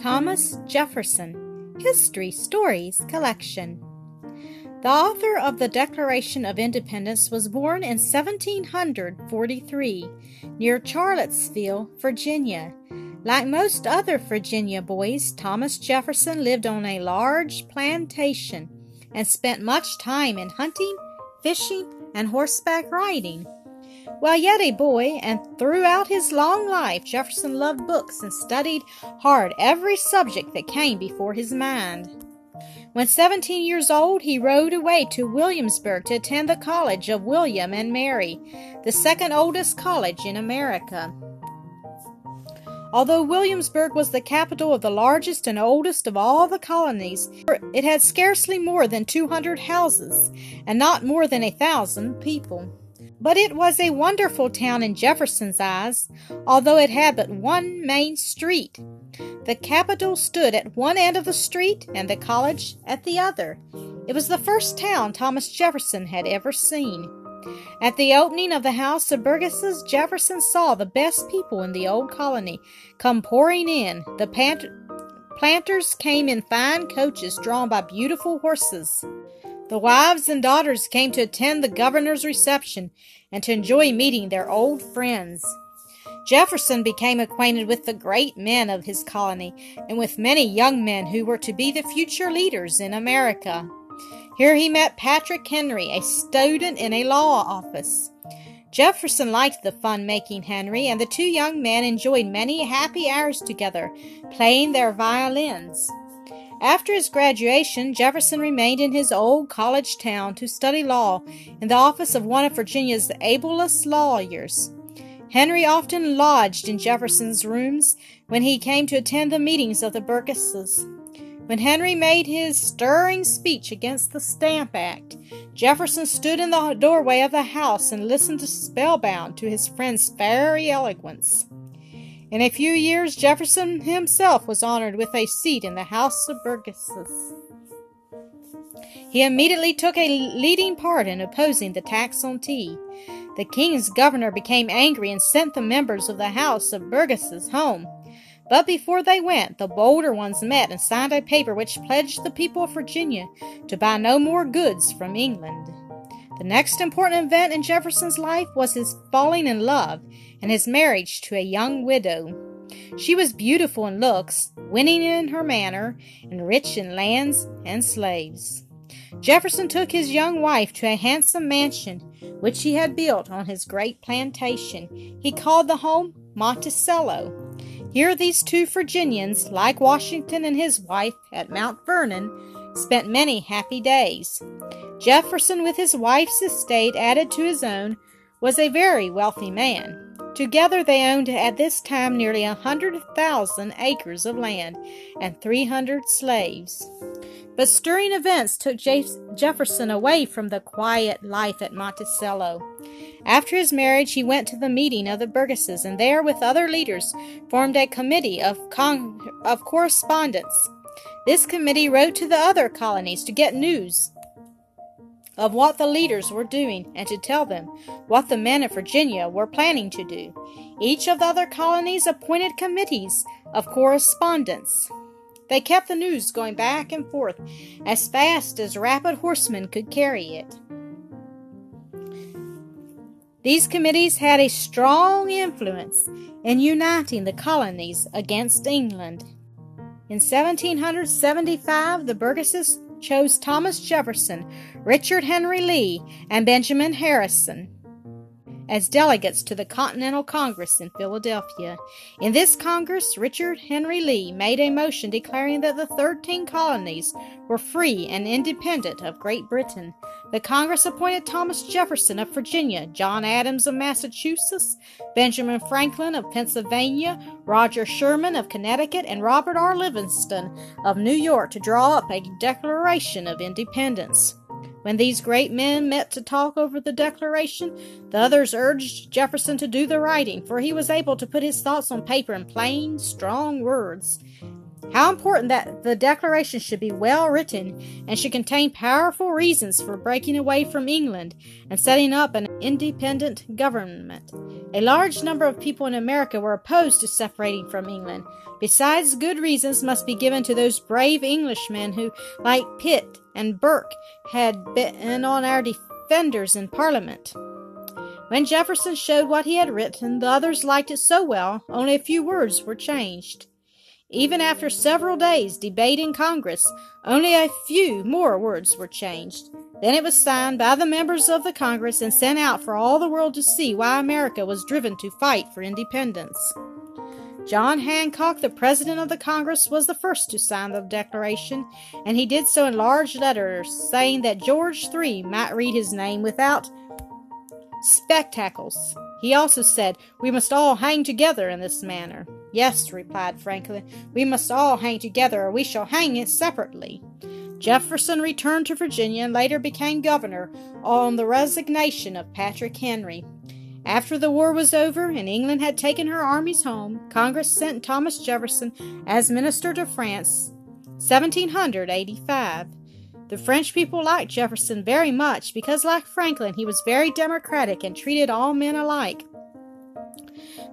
Thomas Jefferson History Stories Collection. The author of the Declaration of Independence was born in 1743 near Charlottesville, Virginia. Like most other Virginia boys, Thomas Jefferson lived on a large plantation and spent much time in hunting, fishing, and horseback riding. While yet a boy, and throughout his long life, Jefferson loved books and studied hard every subject that came before his mind. When 17 years old, he rode away to Williamsburg to attend the College of William and Mary, the second oldest college in America. Although Williamsburg was the capital of the largest and oldest of all the colonies, it had scarcely more than 200 houses and not more than a thousand people. But it was a wonderful town in Jefferson's eyes, although it had but one main street. The Capitol stood at one end of the street and the college at the other. It was the first town Thomas Jefferson had ever seen. At the opening of the House of Burgesses, Jefferson saw the best people in the old colony come pouring in. The pant- planters came in fine coaches drawn by beautiful horses. The wives and daughters came to attend the governor's reception and to enjoy meeting their old friends. Jefferson became acquainted with the great men of his colony and with many young men who were to be the future leaders in America. Here he met Patrick Henry, a student in a law office. Jefferson liked the fun making Henry, and the two young men enjoyed many happy hours together, playing their violins. After his graduation, Jefferson remained in his old college town to study law in the office of one of Virginia's ablest lawyers. Henry often lodged in Jefferson's rooms when he came to attend the meetings of the Burgesses. When Henry made his stirring speech against the Stamp Act, Jefferson stood in the doorway of the house and listened spellbound to his friend's fiery eloquence. In a few years, Jefferson himself was honored with a seat in the House of Burgesses. He immediately took a leading part in opposing the tax on tea. The king's governor became angry and sent the members of the House of Burgesses home. But before they went, the bolder ones met and signed a paper which pledged the people of Virginia to buy no more goods from England. The next important event in Jefferson's life was his falling in love and his marriage to a young widow. She was beautiful in looks, winning in her manner, and rich in lands and slaves. Jefferson took his young wife to a handsome mansion which he had built on his great plantation. He called the home Monticello. Here these two Virginians, like Washington and his wife at Mount Vernon, spent many happy days. Jefferson, with his wife's estate added to his own, was a very wealthy man. Together they owned at this time nearly a hundred thousand acres of land and three hundred slaves. But stirring events took Jefferson away from the quiet life at Monticello. After his marriage, he went to the meeting of the Burgesses, and there, with other leaders, formed a committee of, con- of correspondence. This committee wrote to the other colonies to get news of what the leaders were doing and to tell them what the men of Virginia were planning to do. Each of the other colonies appointed committees of correspondence. They kept the news going back and forth as fast as rapid horsemen could carry it. These committees had a strong influence in uniting the colonies against England. In 1775, the Burgesses chose Thomas Jefferson, Richard Henry Lee, and Benjamin Harrison as delegates to the Continental Congress in Philadelphia. In this Congress, Richard Henry Lee made a motion declaring that the thirteen colonies were free and independent of Great Britain. The Congress appointed Thomas Jefferson of Virginia, John Adams of Massachusetts, Benjamin Franklin of Pennsylvania, Roger Sherman of Connecticut, and Robert R. Livingston of New York to draw up a Declaration of Independence. When these great men met to talk over the Declaration, the others urged Jefferson to do the writing, for he was able to put his thoughts on paper in plain, strong words. How important that the Declaration should be well written and should contain powerful reasons for breaking away from England and setting up an independent government. A large number of people in America were opposed to separating from England. Besides, good reasons must be given to those brave Englishmen who, like Pitt and Burke, had been on our defenders in Parliament. When Jefferson showed what he had written, the others liked it so well, only a few words were changed. Even after several days' debate in Congress, only a few more words were changed. Then it was signed by the members of the Congress and sent out for all the world to see why America was driven to fight for independence. John Hancock, the President of the Congress, was the first to sign the Declaration, and he did so in large letters, saying that George III might read his name without spectacles. He also said, We must all hang together in this manner. Yes, replied Franklin, we must all hang together, or we shall hang it separately. Jefferson returned to Virginia and later became governor on the resignation of Patrick Henry. After the war was over and England had taken her armies home, Congress sent Thomas Jefferson as minister to France, 1785. The French people liked Jefferson very much because, like Franklin, he was very democratic and treated all men alike.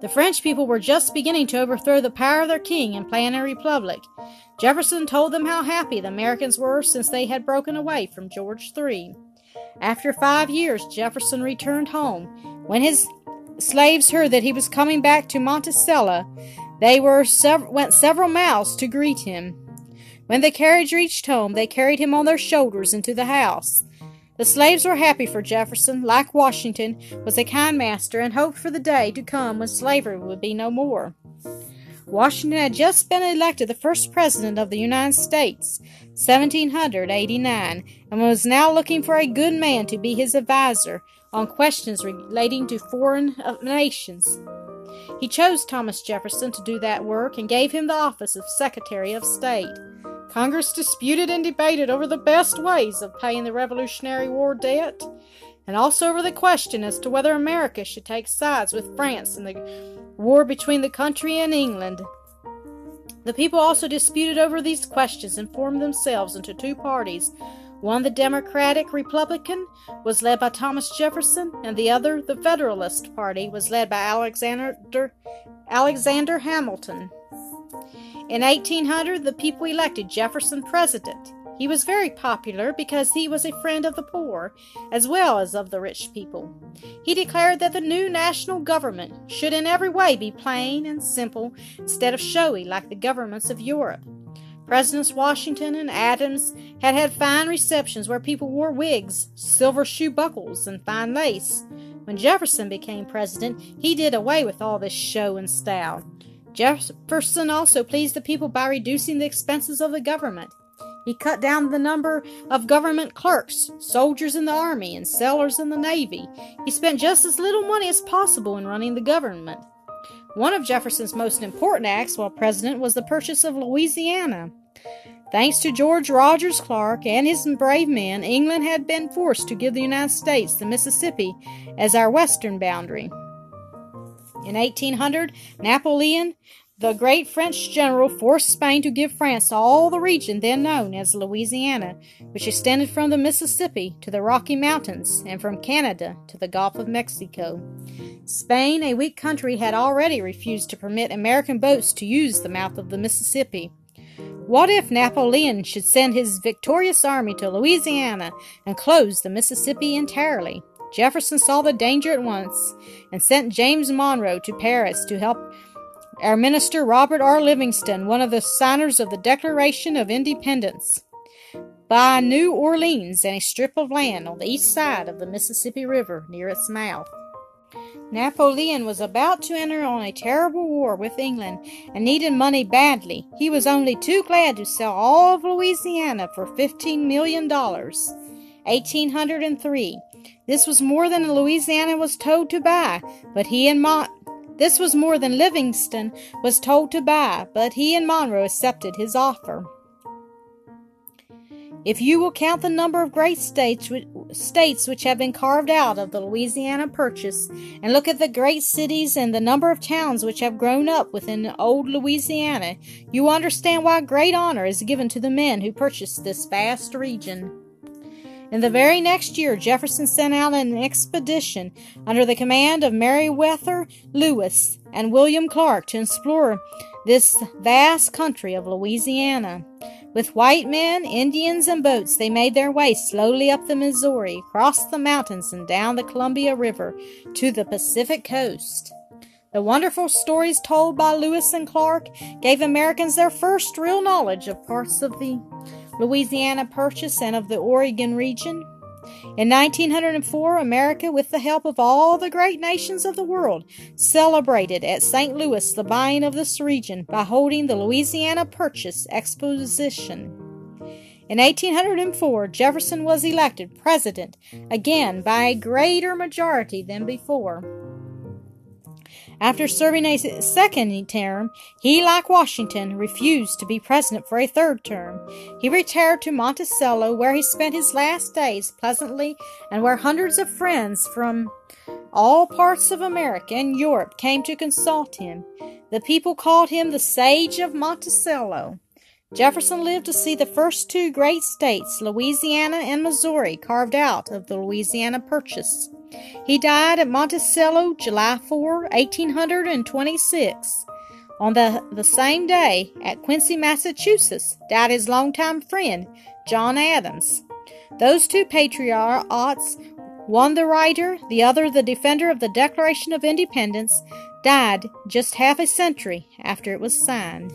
The French people were just beginning to overthrow the power of their king and plan a republic. Jefferson told them how happy the Americans were since they had broken away from George III. After five years, Jefferson returned home. When his slaves heard that he was coming back to Monticello, they were sev- went several miles to greet him. When the carriage reached home, they carried him on their shoulders into the house. The slaves were happy for Jefferson, like Washington, was a kind master and hoped for the day to come when slavery would be no more. Washington had just been elected the first president of the United States, 1789, and was now looking for a good man to be his adviser on questions relating to foreign uh, nations. He chose Thomas Jefferson to do that work and gave him the office of Secretary of State. Congress disputed and debated over the best ways of paying the Revolutionary War debt, and also over the question as to whether America should take sides with France in the war between the country and England. The people also disputed over these questions and formed themselves into two parties. One, the Democratic Republican, was led by Thomas Jefferson, and the other, the Federalist Party, was led by Alexander, Alexander Hamilton. In 1800, the people elected Jefferson president. He was very popular because he was a friend of the poor as well as of the rich people. He declared that the new national government should in every way be plain and simple instead of showy like the governments of Europe. Presidents Washington and Adams had had fine receptions where people wore wigs, silver shoe buckles, and fine lace. When Jefferson became president, he did away with all this show and style. Jefferson also pleased the people by reducing the expenses of the government. He cut down the number of government clerks, soldiers in the army, and sailors in the navy. He spent just as little money as possible in running the government. One of Jefferson's most important acts while president was the purchase of Louisiana. Thanks to George Rogers Clark and his brave men, England had been forced to give the United States the Mississippi as our western boundary. In 1800, Napoleon, the great French general, forced Spain to give France all the region then known as Louisiana, which extended from the Mississippi to the Rocky Mountains and from Canada to the Gulf of Mexico. Spain, a weak country, had already refused to permit American boats to use the mouth of the Mississippi. What if Napoleon should send his victorious army to Louisiana and close the Mississippi entirely? Jefferson saw the danger at once and sent James Monroe to Paris to help our minister Robert R. Livingston, one of the signers of the Declaration of Independence, buy New Orleans and a strip of land on the east side of the Mississippi River near its mouth. Napoleon was about to enter on a terrible war with England and needed money badly. He was only too glad to sell all of Louisiana for $15 million. 1803. This was more than Louisiana was told to buy, but he and Mon- this was more than Livingston was told to buy, but he and Monroe accepted his offer. If you will count the number of great states states which have been carved out of the Louisiana Purchase, and look at the great cities and the number of towns which have grown up within old Louisiana, you understand why great honor is given to the men who purchased this vast region. In the very next year, Jefferson sent out an expedition under the command of Meriwether Lewis and William Clark to explore this vast country of Louisiana. With white men, Indians, and boats, they made their way slowly up the Missouri, across the mountains, and down the Columbia River to the Pacific coast. The wonderful stories told by Lewis and Clark gave Americans their first real knowledge of parts of the Louisiana Purchase and of the Oregon region. In 1904, America, with the help of all the great nations of the world, celebrated at St. Louis the buying of this region by holding the Louisiana Purchase Exposition. In 1804, Jefferson was elected president again by a greater majority than before. After serving a second term, he, like Washington, refused to be president for a third term. He retired to Monticello, where he spent his last days pleasantly and where hundreds of friends from all parts of America and Europe came to consult him. The people called him the Sage of Monticello. Jefferson lived to see the first two great states, Louisiana and Missouri, carved out of the Louisiana Purchase. He died at Monticello July 4, 1826. On the, the same day, at Quincy, Massachusetts, died his longtime friend, John Adams. Those two patriots, one the writer, the other the defender of the Declaration of Independence, died just half a century after it was signed.